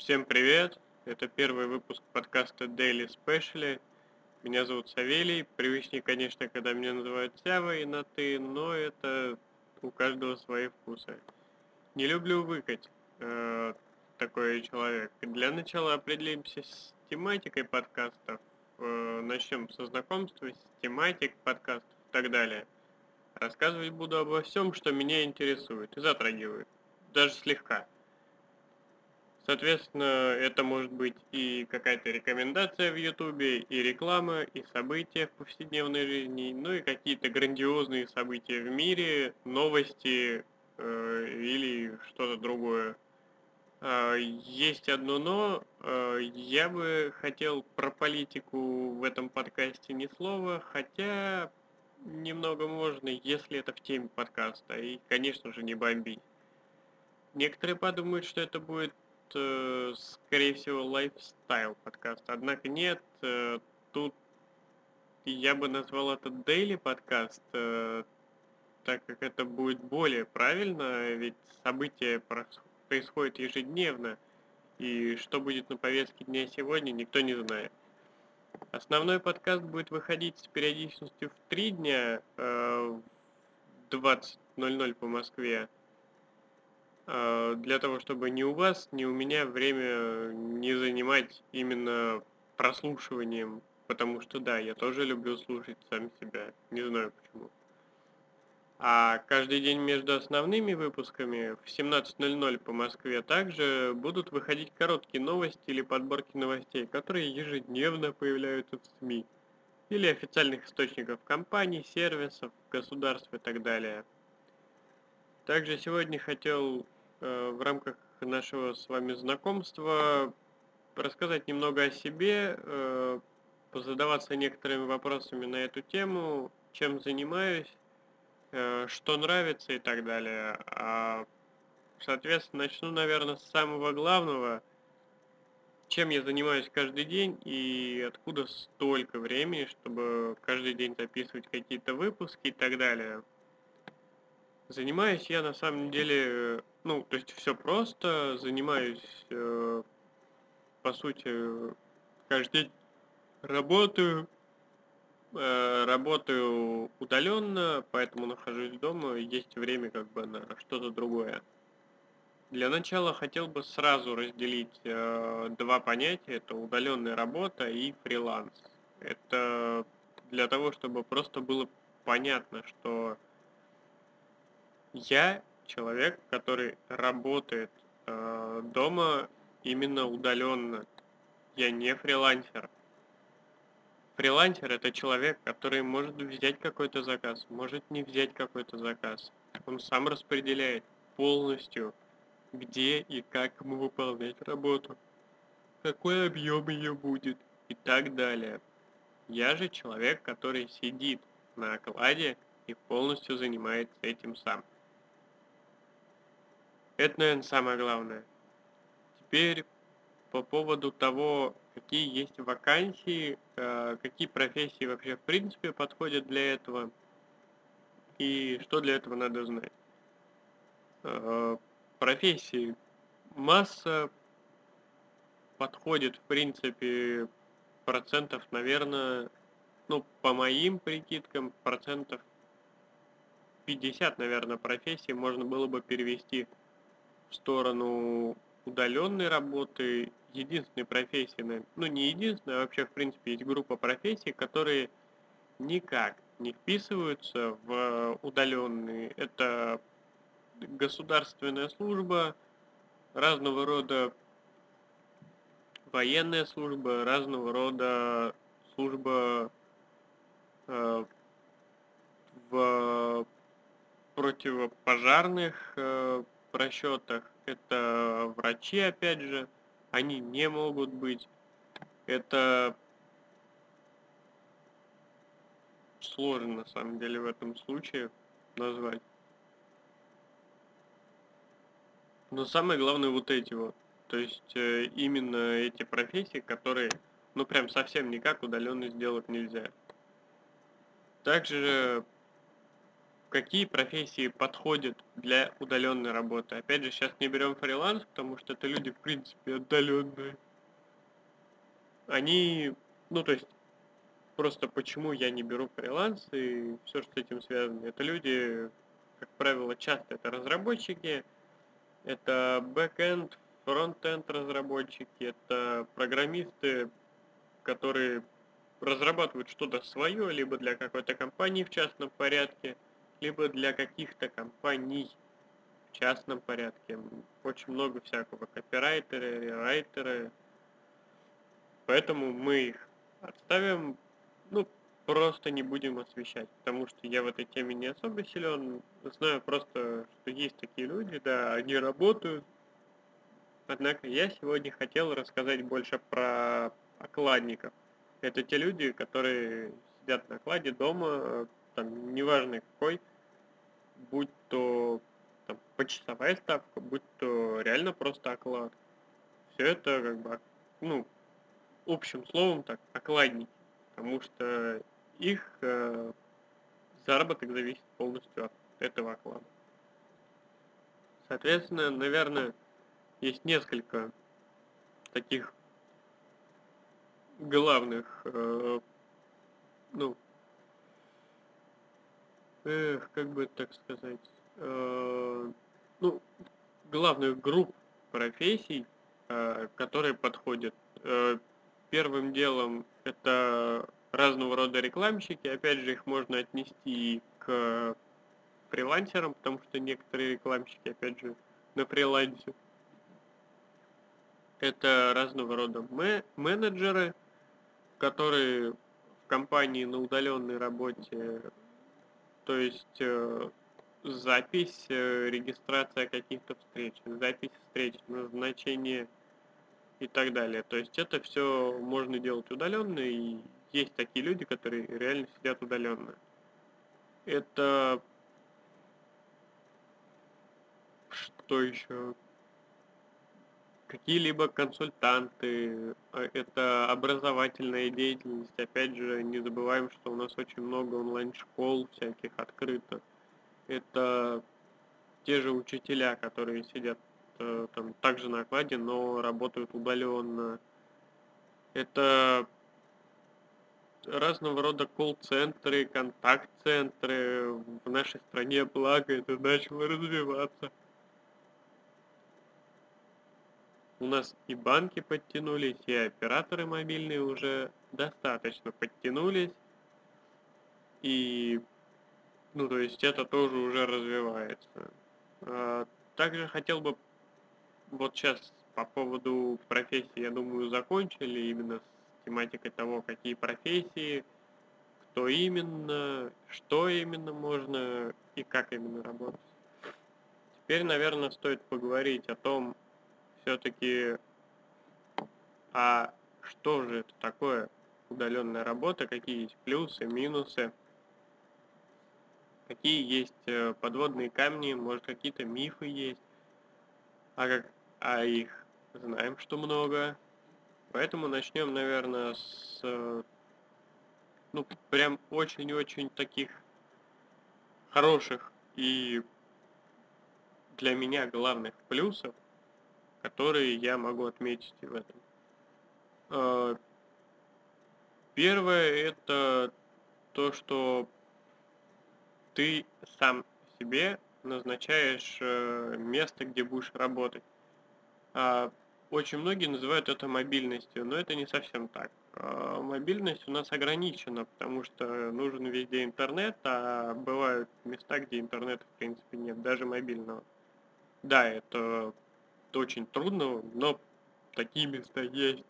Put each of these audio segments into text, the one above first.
Всем привет! Это первый выпуск подкаста Daily Special. Меня зовут Савелий. Привычнее, конечно, когда меня называют Сявой на «ты», но это у каждого свои вкусы. Не люблю выкать, э, такой человек. Для начала определимся с тематикой подкастов. Э, начнем со знакомства, с тематик подкастов и так далее. Рассказывать буду обо всем, что меня интересует и затрагивает. Даже слегка. Соответственно, это может быть и какая-то рекомендация в Ютубе, и реклама, и события в повседневной жизни, ну и какие-то грандиозные события в мире, новости э, или что-то другое. Э, есть одно но. Э, я бы хотел про политику в этом подкасте ни слова, хотя немного можно, если это в теме подкаста, и, конечно же, не бомбить. Некоторые подумают, что это будет скорее всего, лайфстайл подкаст. Однако нет, э, тут я бы назвал это daily подкаст, э, так как это будет более правильно, ведь события происходят ежедневно, и что будет на повестке дня сегодня, никто не знает. Основной подкаст будет выходить с периодичностью в 3 дня, э, 20.00 по Москве, для того, чтобы ни у вас, ни у меня время не занимать именно прослушиванием, потому что да, я тоже люблю слушать сам себя, не знаю почему. А каждый день между основными выпусками в 17.00 по Москве также будут выходить короткие новости или подборки новостей, которые ежедневно появляются в СМИ или официальных источников компаний, сервисов, государств и так далее. Также сегодня хотел Э, в рамках нашего с вами знакомства рассказать немного о себе, э, позадаваться некоторыми вопросами на эту тему, чем занимаюсь, э, что нравится и так далее. А, соответственно, начну, наверное, с самого главного, чем я занимаюсь каждый день и откуда столько времени, чтобы каждый день записывать какие-то выпуски и так далее. Занимаюсь я на самом деле, ну, то есть все просто, занимаюсь, э, по сути, каждый день работаю, э, работаю удаленно, поэтому нахожусь дома, есть время как бы на что-то другое. Для начала хотел бы сразу разделить э, два понятия, это удаленная работа и фриланс. Это для того, чтобы просто было понятно, что я человек, который работает э, дома именно удаленно. Я не фрилансер. Фрилансер это человек, который может взять какой-то заказ, может не взять какой-то заказ. Он сам распределяет полностью, где и как ему выполнять работу, какой объем ее будет и так далее. Я же человек, который сидит на окладе и полностью занимается этим сам. Это, наверное, самое главное. Теперь по поводу того, какие есть вакансии, э, какие профессии вообще в принципе подходят для этого и что для этого надо знать. Э, профессии масса подходит в принципе процентов, наверное, ну, по моим прикидкам, процентов 50, наверное, профессий можно было бы перевести в сторону удаленной работы, единственной профессии, ну не единственная, а вообще в принципе есть группа профессий, которые никак не вписываются в удаленные. Это государственная служба, разного рода военная служба, разного рода служба э, в противопожарных э, расчетах. Это врачи, опять же, они не могут быть. Это сложно на самом деле в этом случае назвать. Но самое главное вот эти вот. То есть э, именно эти профессии, которые, ну прям совсем никак удаленно сделать нельзя. Также какие профессии подходят для удаленной работы. Опять же, сейчас не берем фриланс, потому что это люди, в принципе, отдаленные. Они, ну, то есть, просто почему я не беру фриланс и все, что с этим связано. Это люди, как правило, часто это разработчики, это бэкэнд, фронтенд разработчики, это программисты, которые разрабатывают что-то свое, либо для какой-то компании в частном порядке, либо для каких-то компаний в частном порядке. Очень много всякого копирайтеры, райтеры. Поэтому мы их отставим, ну, просто не будем освещать, потому что я в этой теме не особо силен. Знаю просто, что есть такие люди, да, они работают. Однако я сегодня хотел рассказать больше про окладников. Это те люди, которые сидят на окладе дома, там, неважно какой, будь то там, почасовая ставка, будь то реально просто оклад. Все это как бы, ну, общим словом так, окладники, потому что их э, заработок зависит полностью от этого оклада. Соответственно, наверное, есть несколько таких главных, э, ну, эх, как бы так сказать, э, ну, главных групп профессий, э, которые подходят. Э, первым делом это разного рода рекламщики, опять же, их можно отнести к фрилансерам, потому что некоторые рекламщики, опять же, на фрилансе. Это разного рода менеджеры, которые в компании на удаленной работе, то есть э, запись, э, регистрация каких-то встреч, запись встреч, назначение и так далее. То есть это все можно делать удаленно, и есть такие люди, которые реально сидят удаленно. Это что еще? Какие-либо консультанты, а, это образовательная деятельность. Опять же, не забываем, что у нас очень много онлайн-школ всяких открыто. Это те же учителя, которые сидят э, там также на окладе, но работают удаленно. Это разного рода колл-центры, контакт-центры. В нашей стране, благо, это начало развиваться. У нас и банки подтянулись, и операторы мобильные уже достаточно подтянулись. И, ну, то есть это тоже уже развивается. А, также хотел бы, вот сейчас по поводу профессии, я думаю, закончили именно с тематикой того, какие профессии, кто именно, что именно можно и как именно работать. Теперь, наверное, стоит поговорить о том, все-таки, а что же это такое? Удаленная работа, какие есть плюсы, минусы, какие есть э, подводные камни, может какие-то мифы есть, а, как, а их знаем, что много. Поэтому начнем, наверное, с ну, прям очень-очень таких хороших и для меня главных плюсов – которые я могу отметить в этом. А, первое это то, что ты сам себе назначаешь э, место, где будешь работать. А, очень многие называют это мобильностью, но это не совсем так. А, мобильность у нас ограничена, потому что нужен везде интернет, а бывают места, где интернета в принципе нет, даже мобильного. Да, это очень трудно, но такие места есть.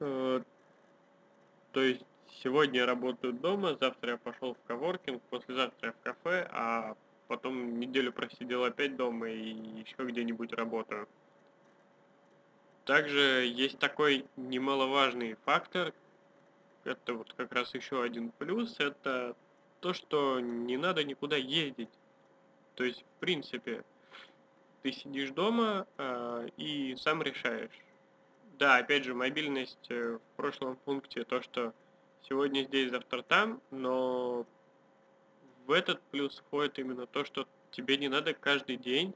Э, то есть сегодня я работаю дома, завтра я пошел в коворкинг, послезавтра я в кафе, а потом неделю просидел опять дома и еще где-нибудь работаю. Также есть такой немаловажный фактор, это вот как раз еще один плюс, это то, что не надо никуда ездить. То есть, в принципе, ты сидишь дома э, и сам решаешь. Да, опять же, мобильность э, в прошлом пункте, то, что сегодня здесь, завтра там, но в этот плюс входит именно то, что тебе не надо каждый день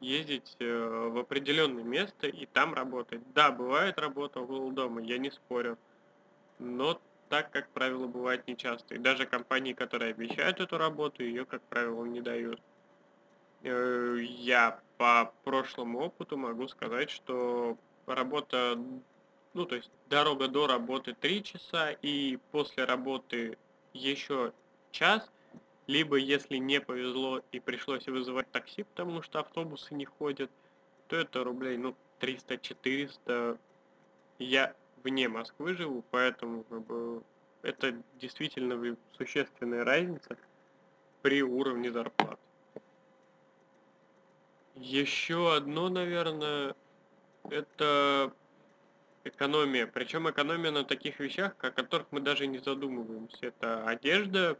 ездить э, в определенное место и там работать. Да, бывает работа около дома, я не спорю, но так, как правило, бывает нечасто. И даже компании, которые обещают эту работу, ее, как правило, не дают. Э, я по прошлому опыту могу сказать, что работа, ну, то есть дорога до работы 3 часа, и после работы еще час, либо если не повезло и пришлось вызывать такси, потому что автобусы не ходят, то это рублей, ну, 300-400. Я вне Москвы живу, поэтому как бы, это действительно существенная разница при уровне зарплат. Еще одно, наверное, это экономия. Причем экономия на таких вещах, о которых мы даже не задумываемся. Это одежда,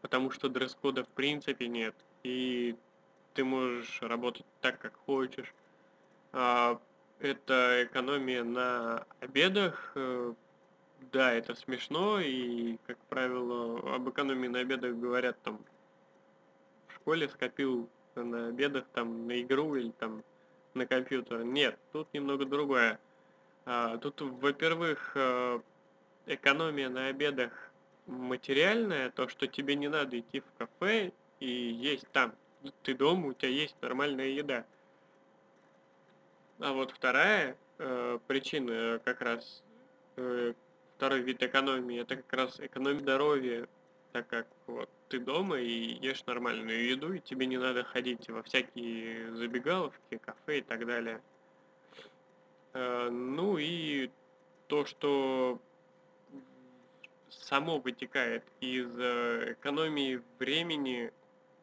потому что дресс-кода в принципе нет. И ты можешь работать так, как хочешь. А, это экономия на обедах. Э, да, это смешно, и, как правило, об экономии на обедах говорят там в школе скопил на обедах там на игру или там на компьютер. Нет, тут немного другое. А, тут, во-первых, э, экономия на обедах материальная, то, что тебе не надо идти в кафе и есть там. Ты дома, у тебя есть нормальная еда. А вот вторая э, причина как раз, э, второй вид экономии, это как раз экономия здоровья, так как вот ты дома и ешь нормальную еду, и тебе не надо ходить во всякие забегаловки, кафе и так далее. Э, ну и то, что само вытекает из э, экономии времени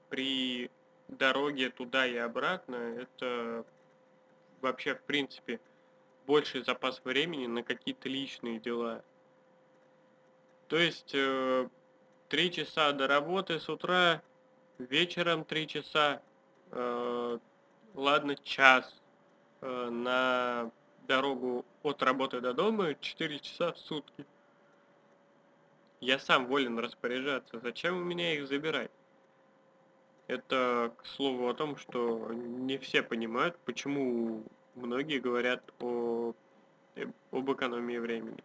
при дороге туда и обратно, это вообще в принципе больший запас времени на какие-то личные дела. То есть э, три часа до работы с утра, вечером три часа, э, ладно, час э, на дорогу от работы до дома, 4 часа в сутки. Я сам волен распоряжаться. Зачем у меня их забирать? Это, к слову, о том, что не все понимают, почему многие говорят о, э, об экономии времени.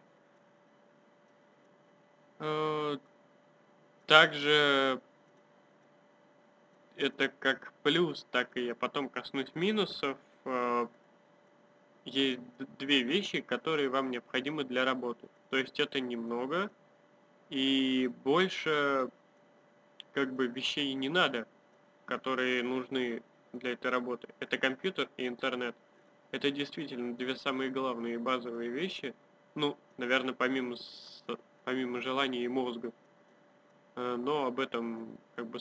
Также это как плюс, так и я потом коснусь минусов. Э, есть две вещи, которые вам необходимы для работы. То есть это немного, и больше как бы вещей не надо, которые нужны для этой работы. Это компьютер и интернет. Это действительно две самые главные базовые вещи. Ну, наверное, помимо, помимо желания и мозга. Э, но об этом как бы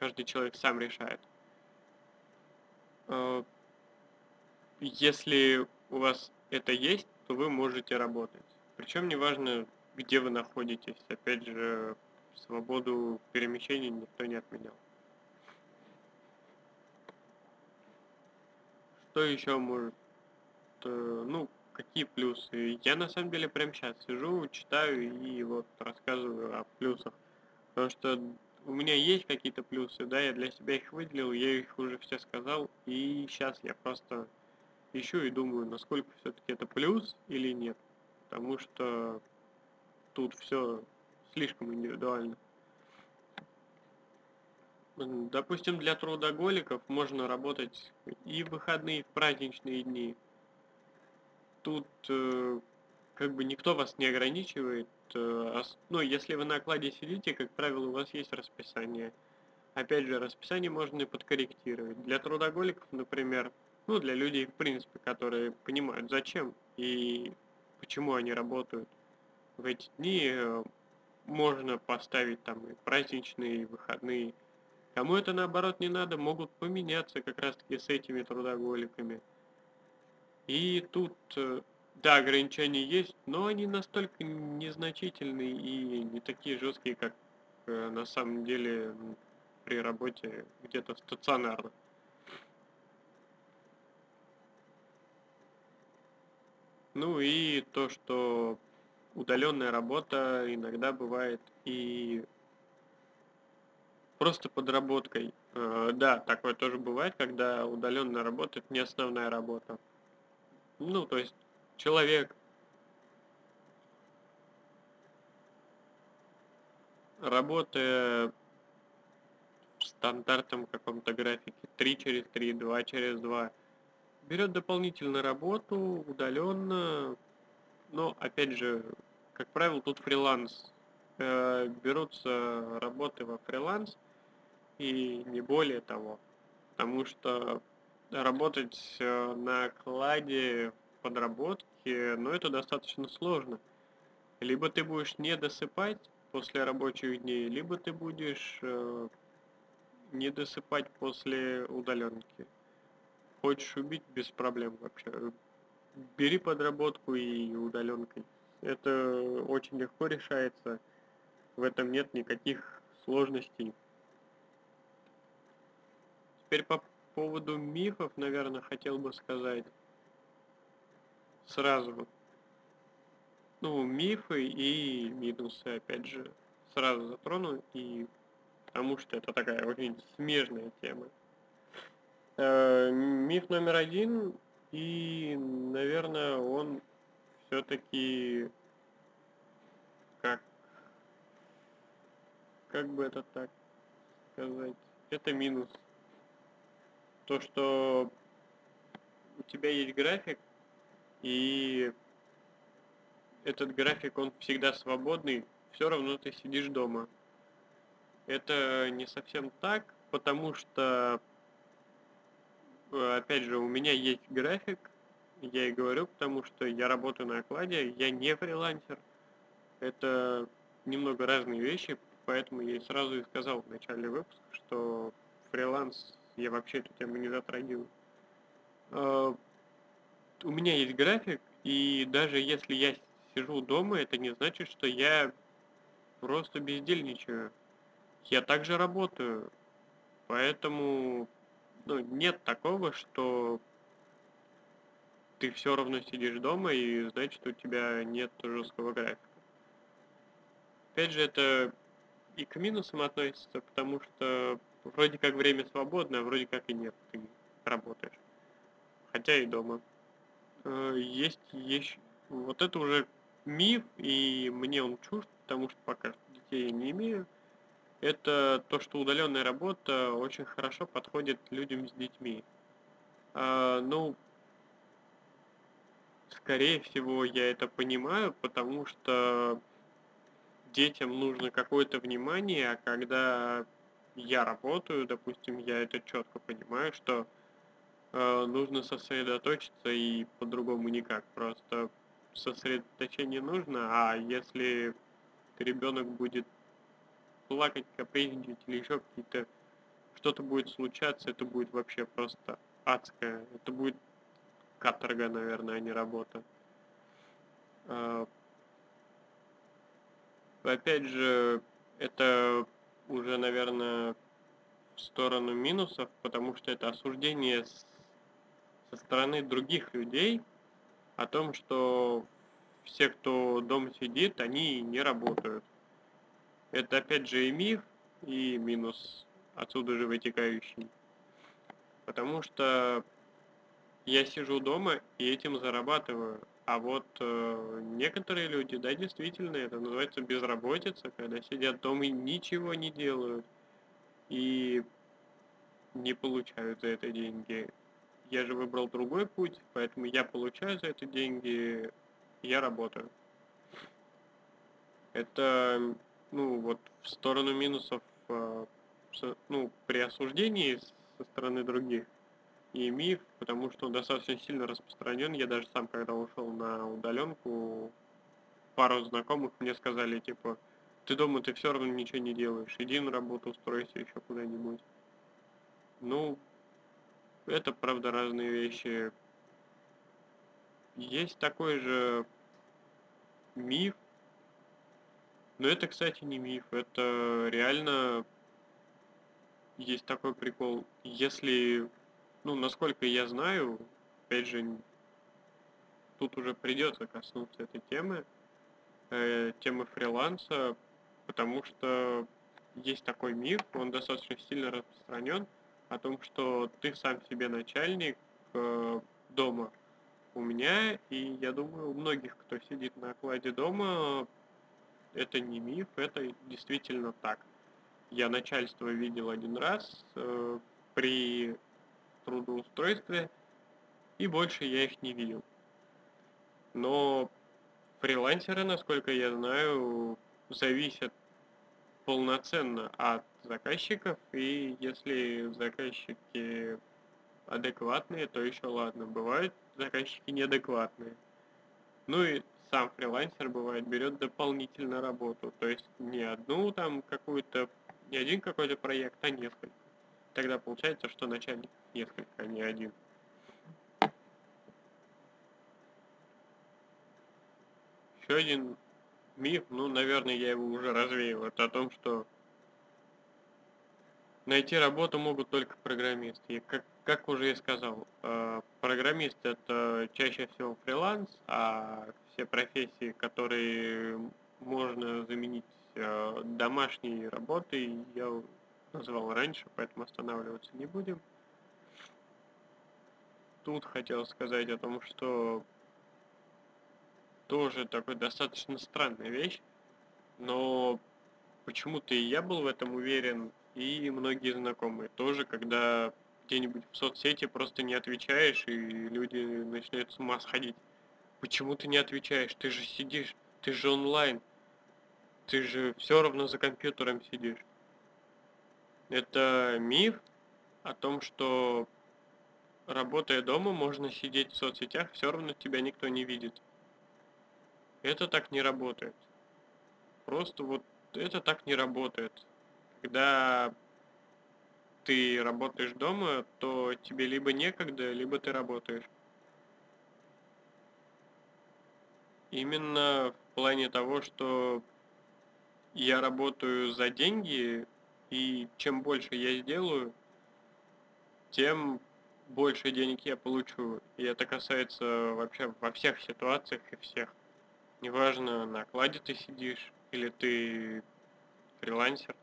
каждый человек сам решает. Э, если у вас это есть, то вы можете работать. Причем неважно, где вы находитесь. Опять же, свободу перемещения никто не отменял. Что еще может... Э, ну, какие плюсы? Я на самом деле прямо сейчас сижу, читаю и вот рассказываю о плюсах. Потому что у меня есть какие-то плюсы, да, я для себя их выделил, я их уже все сказал, и сейчас я просто ищу и думаю, насколько все-таки это плюс или нет. Потому что тут все слишком индивидуально. Допустим, для трудоголиков можно работать и в выходные, и в праздничные дни. Тут э, как бы никто вас не ограничивает. Э, ну, если вы на окладе сидите, как правило, у вас есть расписание. Опять же, расписание можно и подкорректировать. Для трудоголиков, например, ну, для людей, в принципе, которые понимают, зачем и почему они работают, в эти дни э, можно поставить там и праздничные, и выходные. Кому это наоборот не надо, могут поменяться как раз таки с этими трудоголиками. И тут, э, да, ограничения есть, но они настолько незначительные и не такие жесткие, как э, на самом деле при работе где-то стационарно. Ну и то, что удаленная работа иногда бывает и просто подработкой. Э, да, такое тоже бывает, когда удаленная работа это не основная работа. Ну, то есть человек работая в стандартном каком-то графике 3 через 3, 2 через 2, берет дополнительную работу удаленно, но опять же, как правило, тут фриланс. Э, берутся работы во фриланс и не более того. Потому что работать э, на кладе подработки, ну это достаточно сложно. Либо ты будешь не досыпать после рабочих дней, либо ты будешь э, не досыпать после удаленки. Хочешь убить без проблем вообще. Бери подработку и удаленкой. Это очень легко решается. В этом нет никаких сложностей. Теперь по поводу мифов, наверное, хотел бы сказать сразу. Ну, мифы и минусы, опять же, сразу затрону, и потому что это такая очень смежная тема. Э, миф номер один, и, наверное, он все-таки как как бы это так сказать, это минус. То, что у тебя есть график, и этот график, он всегда свободный, все равно ты сидишь дома. Это не совсем так, потому что, э, опять же, у меня есть график, я и говорю, потому что я работаю на окладе, я не фрилансер. Это немного разные вещи, поэтому я сразу и сказал в начале выпуска, что фриланс я вообще эту тему не затрагиваю. У меня есть график, и даже если я сижу дома, это не значит, что я просто бездельничаю. Я также работаю. Поэтому ну, нет такого, что ты все равно сидишь дома, и значит у тебя нет жесткого графика. Опять же, это и к минусам относится, потому что вроде как время свободное, а вроде как и нет, ты работаешь. Хотя и дома. Э, есть, есть, вот это уже миф, и мне он чужд, потому что пока детей я не имею. Это то, что удаленная работа очень хорошо подходит людям с детьми. А, ну, скорее всего, я это понимаю, потому что детям нужно какое-то внимание, а когда я работаю, допустим, я это четко понимаю, что нужно сосредоточиться и по-другому никак. Просто сосредоточение нужно, а если ребенок будет плакать, капризничать или еще какие-то что-то будет случаться, это будет вообще просто адское. Это будет каторга, наверное, а не работа. А, опять же, это уже, наверное, в сторону минусов, потому что это осуждение со стороны других людей о том, что все, кто дома сидит, они не работают. Это опять же и миф, и минус, отсюда же вытекающий. Потому что я сижу дома и этим зарабатываю. А вот э, некоторые люди, да, действительно, это называется безработица, когда сидят дома и ничего не делают. И не получают за это деньги. Я же выбрал другой путь, поэтому я получаю за это деньги, я работаю. Это, ну, вот в сторону минусов, э, ну, при осуждении со стороны других и миф, потому что он достаточно сильно распространен. Я даже сам, когда ушел на удаленку, пару знакомых мне сказали, типа, ты дома, ты все равно ничего не делаешь, иди на работу, устройся еще куда-нибудь. Ну, это, правда, разные вещи. Есть такой же миф, но это, кстати, не миф, это реально есть такой прикол. Если, ну, насколько я знаю, опять же, тут уже придется коснуться этой темы, э, темы фриланса, потому что есть такой миф, он достаточно сильно распространен, о том, что ты сам себе начальник э, дома. У меня, и я думаю, у многих, кто сидит на окладе дома, это не миф, это действительно так. Я начальство видел один раз э, при трудоустройстве, и больше я их не видел. Но фрилансеры, насколько я знаю, зависят полноценно от заказчиков, и если заказчики адекватные, то еще ладно. Бывают заказчики неадекватные. Ну и сам фрилансер бывает берет дополнительно работу, то есть не одну там какую-то, не один какой-то проект, а несколько. Тогда получается, что начальник несколько, а не один. Еще один миф, ну, наверное, я его уже развеял, это о том, что найти работу могут только программисты. И как, как уже я сказал, э, программист это чаще всего фриланс, а все профессии, которые можно заменить э, домашней работой, я назвал раньше, поэтому останавливаться не будем. Тут хотел сказать о том, что тоже такой достаточно странная вещь, но почему-то и я был в этом уверен, и многие знакомые тоже, когда где-нибудь в соцсети просто не отвечаешь, и люди начинают с ума сходить. Почему ты не отвечаешь? Ты же сидишь, ты же онлайн, ты же все равно за компьютером сидишь. Это миф о том, что работая дома, можно сидеть в соцсетях, все равно тебя никто не видит. Это так не работает. Просто вот это так не работает. Когда ты работаешь дома, то тебе либо некогда, либо ты работаешь. Именно в плане того, что я работаю за деньги, и чем больше я сделаю, тем больше денег я получу. И это касается вообще во всех ситуациях и всех. Неважно, на окладе ты сидишь или ты фрилансер,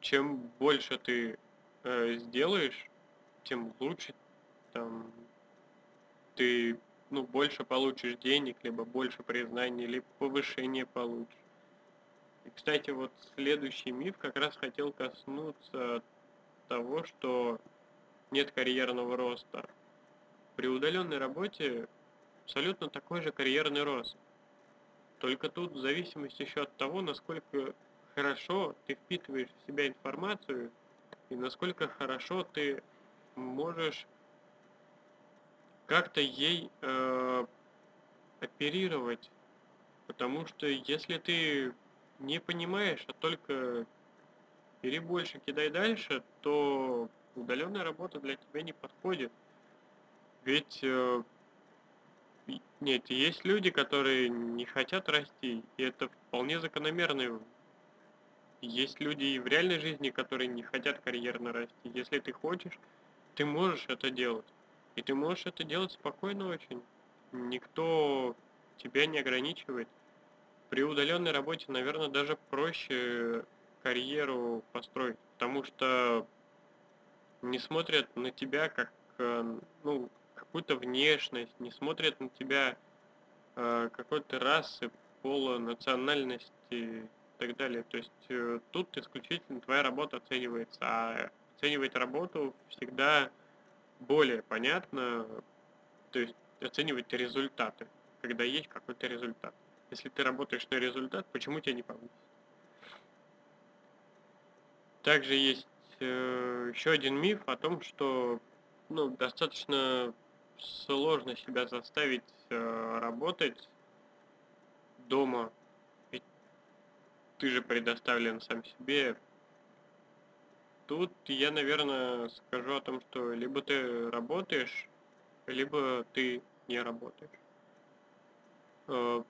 чем больше ты э, сделаешь, тем лучше там ты ну, больше получишь денег, либо больше признания, либо повышение получишь. И, кстати, вот следующий миф как раз хотел коснуться того, что нет карьерного роста. При удаленной работе абсолютно такой же карьерный рост. Только тут в зависимости еще от того, насколько хорошо ты впитываешь в себя информацию и насколько хорошо ты можешь как-то ей э, оперировать. Потому что если ты не понимаешь, а только бери больше, кидай дальше, то удаленная работа для тебя не подходит. Ведь э, нет, есть люди, которые не хотят расти, и это вполне закономерный есть люди и в реальной жизни, которые не хотят карьерно расти. Если ты хочешь, ты можешь это делать. И ты можешь это делать спокойно очень. Никто тебя не ограничивает. При удаленной работе, наверное, даже проще карьеру построить, потому что не смотрят на тебя как э, ну, какую-то внешность, не смотрят на тебя э, какой-то расы, пола, национальности так далее. То есть э, тут исключительно твоя работа оценивается, а оценивать работу всегда более понятно, то есть оценивать результаты, когда есть какой-то результат. Если ты работаешь на результат, почему тебе не повысить? Также есть э, еще один миф о том, что ну, достаточно сложно себя заставить э, работать дома ты же предоставлен сам себе. Тут я, наверное, скажу о том, что либо ты работаешь, либо ты не работаешь. Э,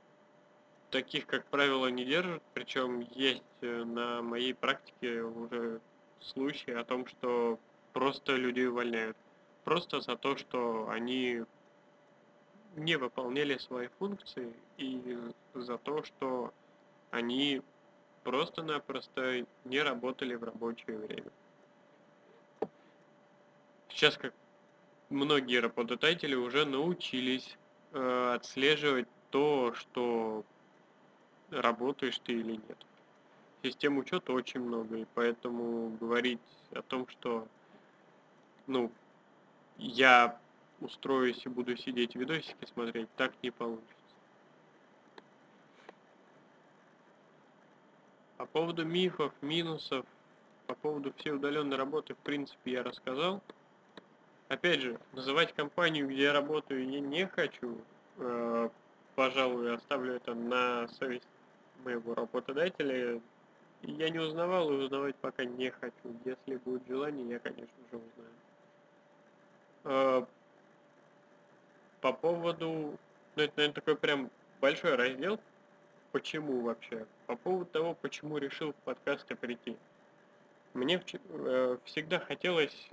таких, как правило, не держат, причем есть э, на моей практике уже случаи о том, что просто людей увольняют. Просто за то, что они не выполняли свои функции и за то, что они просто-напросто не работали в рабочее время. Сейчас как многие работодатели уже научились э, отслеживать то, что работаешь ты или нет. Систем учета очень много, и поэтому говорить о том, что ну, я устроюсь и буду сидеть видосики смотреть, так не получится. По поводу мифов, минусов, по поводу всей удаленной работы, в принципе, я рассказал. Опять же, называть компанию, где я работаю, я не хочу. Э, пожалуй, оставлю это на совесть моего работодателя. Я не узнавал и узнавать пока не хочу. Если будет желание, я, конечно же, узнаю. Э, по поводу... Ну, это, наверное, такой прям большой раздел. Почему вообще? По поводу того, почему решил в подкасты прийти. Мне э, всегда хотелось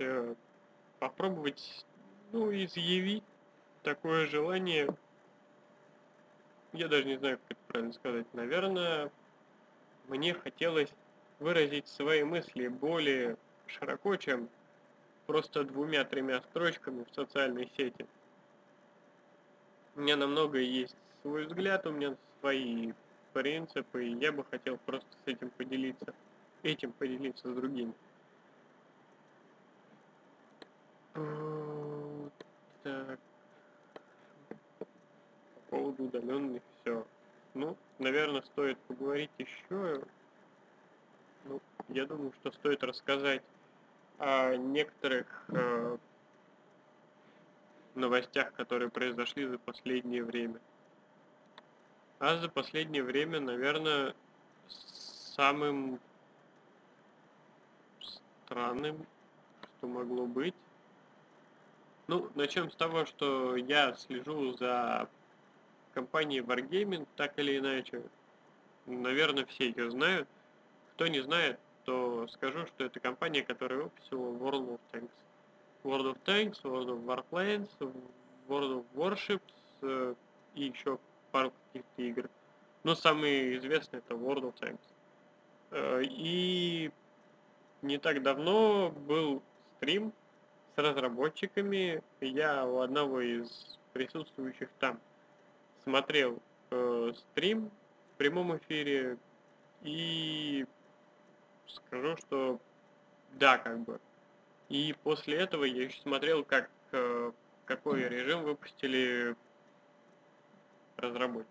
попробовать, ну, изъявить такое желание, я даже не знаю, как это правильно сказать, наверное, мне хотелось выразить свои мысли более широко, чем просто двумя-тремя строчками в социальной сети. У меня намного есть свой взгляд, у меня свои принципы, и я бы хотел просто с этим поделиться, этим поделиться с другими. Так. По поводу удаленных все. Ну, наверное, стоит поговорить еще. Ну, я думаю, что стоит рассказать о некоторых э, новостях, которые произошли за последнее время. А за последнее время, наверное, самым странным, что могло быть, ну, начнем с того, что я слежу за компанией Wargaming, так или иначе. Наверное, все ее знают. Кто не знает, то скажу, что это компания, которая выпустила World of Tanks. World of Tanks, World of Warplanes, World of Warships э, и еще пару каких-то игр. Но самый известный это World of Tanks. Э, и не так давно был стрим с разработчиками. Я у одного из присутствующих там смотрел э, стрим в прямом эфире и скажу, что да, как бы. И после этого я еще смотрел, как э, какой режим выпустили разработчики.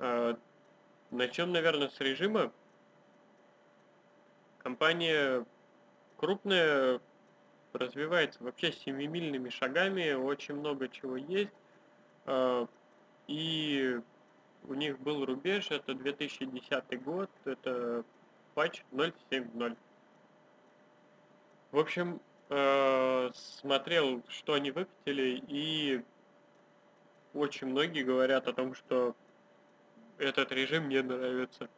Э, начнем, наверное, с режима. Компания крупная, развивается вообще семимильными шагами, очень много чего есть. А, и у них был рубеж, это 2010 год, это патч 0.7.0. В общем, а, смотрел, что они выкатили, и очень многие говорят о том, что этот режим мне нравится.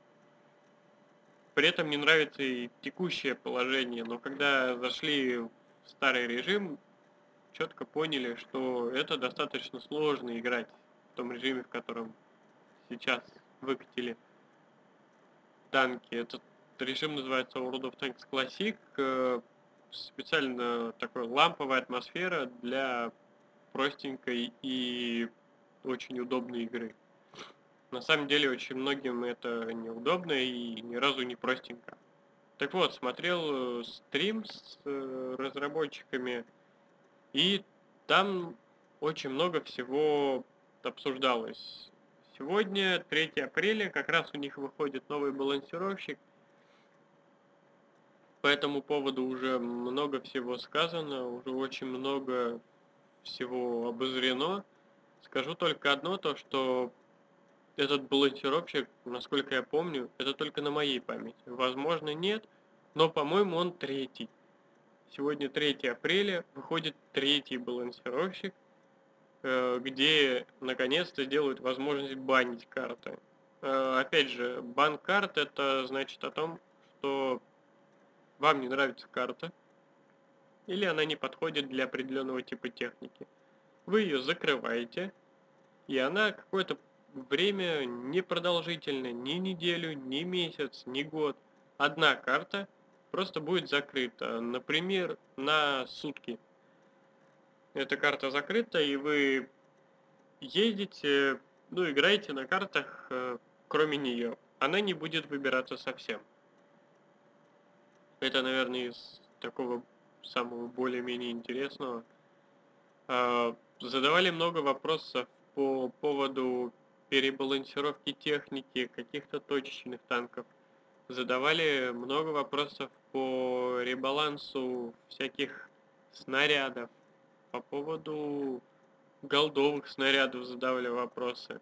При этом не нравится и текущее положение, но когда зашли старый режим, четко поняли, что это достаточно сложно играть в том режиме, в котором сейчас выкатили танки. Этот режим называется World of Tanks Classic. Э, специально такой ламповая атмосфера для простенькой и очень удобной игры. На самом деле очень многим это неудобно и ни разу не простенько. Так вот, смотрел э, стрим с э, разработчиками, и там очень много всего обсуждалось. Сегодня, 3 апреля, как раз у них выходит новый балансировщик. По этому поводу уже много всего сказано, уже очень много всего обозрено. Скажу только одно, то что этот балансировщик, насколько я помню, это только на моей памяти. Возможно, нет, но, по-моему, он третий. Сегодня 3 апреля, выходит третий балансировщик, э, где наконец-то делают возможность банить карты. Э, опять же, бан карт это значит о том, что вам не нравится карта, или она не подходит для определенного типа техники. Вы ее закрываете, И она какое-то время непродолжительное, ни неделю, ни месяц, ни год. Одна карта просто будет закрыта, например, на сутки. Эта карта закрыта, и вы едете, ну, играете на картах, э, кроме нее. Она не будет выбираться совсем. Это, наверное, из такого самого более-менее интересного. А, задавали много вопросов по поводу перебалансировки техники каких-то точечных танков. Задавали много вопросов по ребалансу всяких снарядов, по поводу голдовых снарядов задавали вопросы.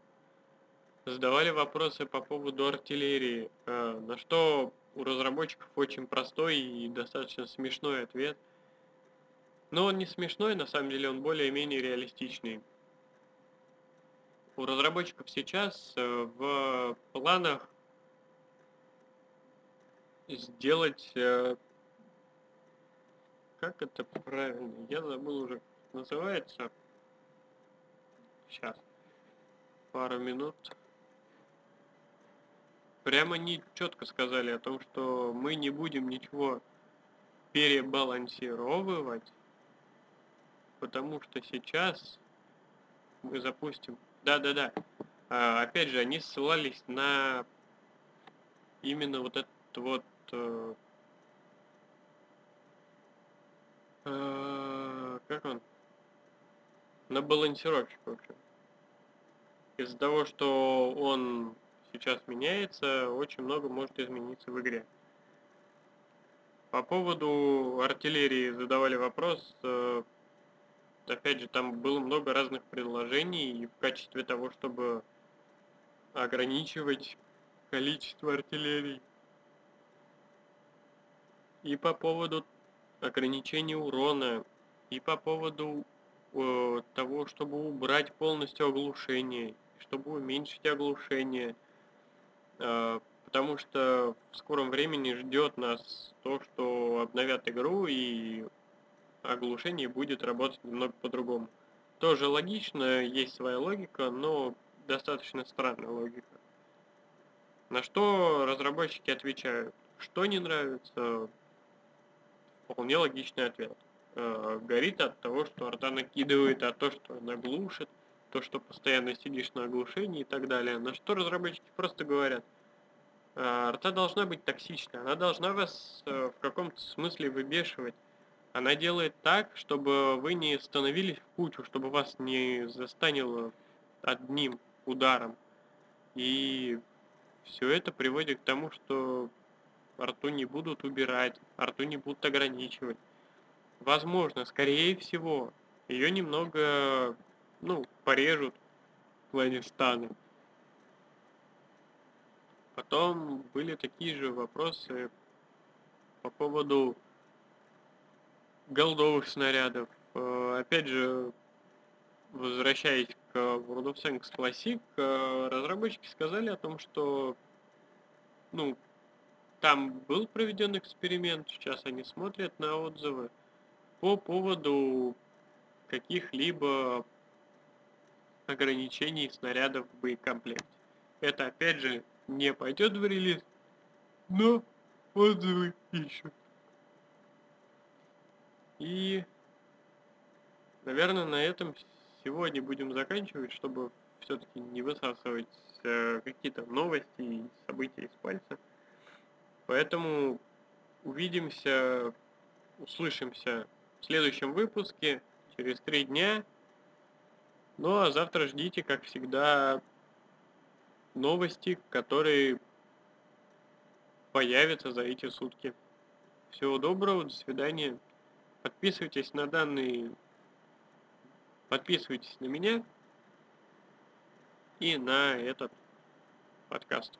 Задавали вопросы по поводу артиллерии, э, на что у разработчиков очень простой и достаточно смешной ответ. Но он не смешной, на самом деле он более-менее реалистичный. У разработчиков сейчас э, в планах сделать... Э, как это правильно? Я забыл уже, называется. Сейчас. Пару минут. Прямо не четко сказали о том, что мы не будем ничего перебалансировывать, потому что сейчас мы запустим... Да-да-да. А, опять же, они ссылались на именно вот этот вот... Э, э, как он? на балансировщик, в общем. Из-за того, что он сейчас меняется, очень много может измениться в игре. По поводу артиллерии задавали вопрос. Э, опять же, там было много разных предложений в качестве того, чтобы ограничивать количество артиллерии. И по поводу ограничения урона, и по поводу э, того, чтобы убрать полностью оглушение, чтобы уменьшить оглушение, потому что в скором времени ждет нас то, что обновят игру и оглушение будет работать немного по-другому. Тоже логично, есть своя логика, но достаточно странная логика. На что разработчики отвечают, что не нравится, вполне логичный ответ э, горит от того, что арта накидывает, а то, что она глушит, то, что постоянно сидишь на оглушении и так далее. На что разработчики просто говорят, э, арта должна быть токсичной, она должна вас э, в каком-то смысле выбешивать. Она делает так, чтобы вы не становились в кучу, чтобы вас не застанило одним ударом. И все это приводит к тому, что арту не будут убирать, арту не будут ограничивать. Возможно, скорее всего, ее немного, ну, порежут в плане стана. Потом были такие же вопросы по поводу голдовых снарядов. Э, опять же, возвращаясь к World of Tanks Classic, разработчики сказали о том, что ну, там был проведен эксперимент, сейчас они смотрят на отзывы по поводу каких-либо ограничений снарядов в боекомплекте. Это опять же не пойдет в релиз, но отзывы ищут. И, наверное, на этом сегодня будем заканчивать, чтобы все-таки не высасывать э, какие-то новости и события из пальца. Поэтому увидимся, услышимся в следующем выпуске, через три дня. Ну а завтра ждите, как всегда, новости, которые появятся за эти сутки. Всего доброго, до свидания. Подписывайтесь на данный, подписывайтесь на меня и на этот подкаст.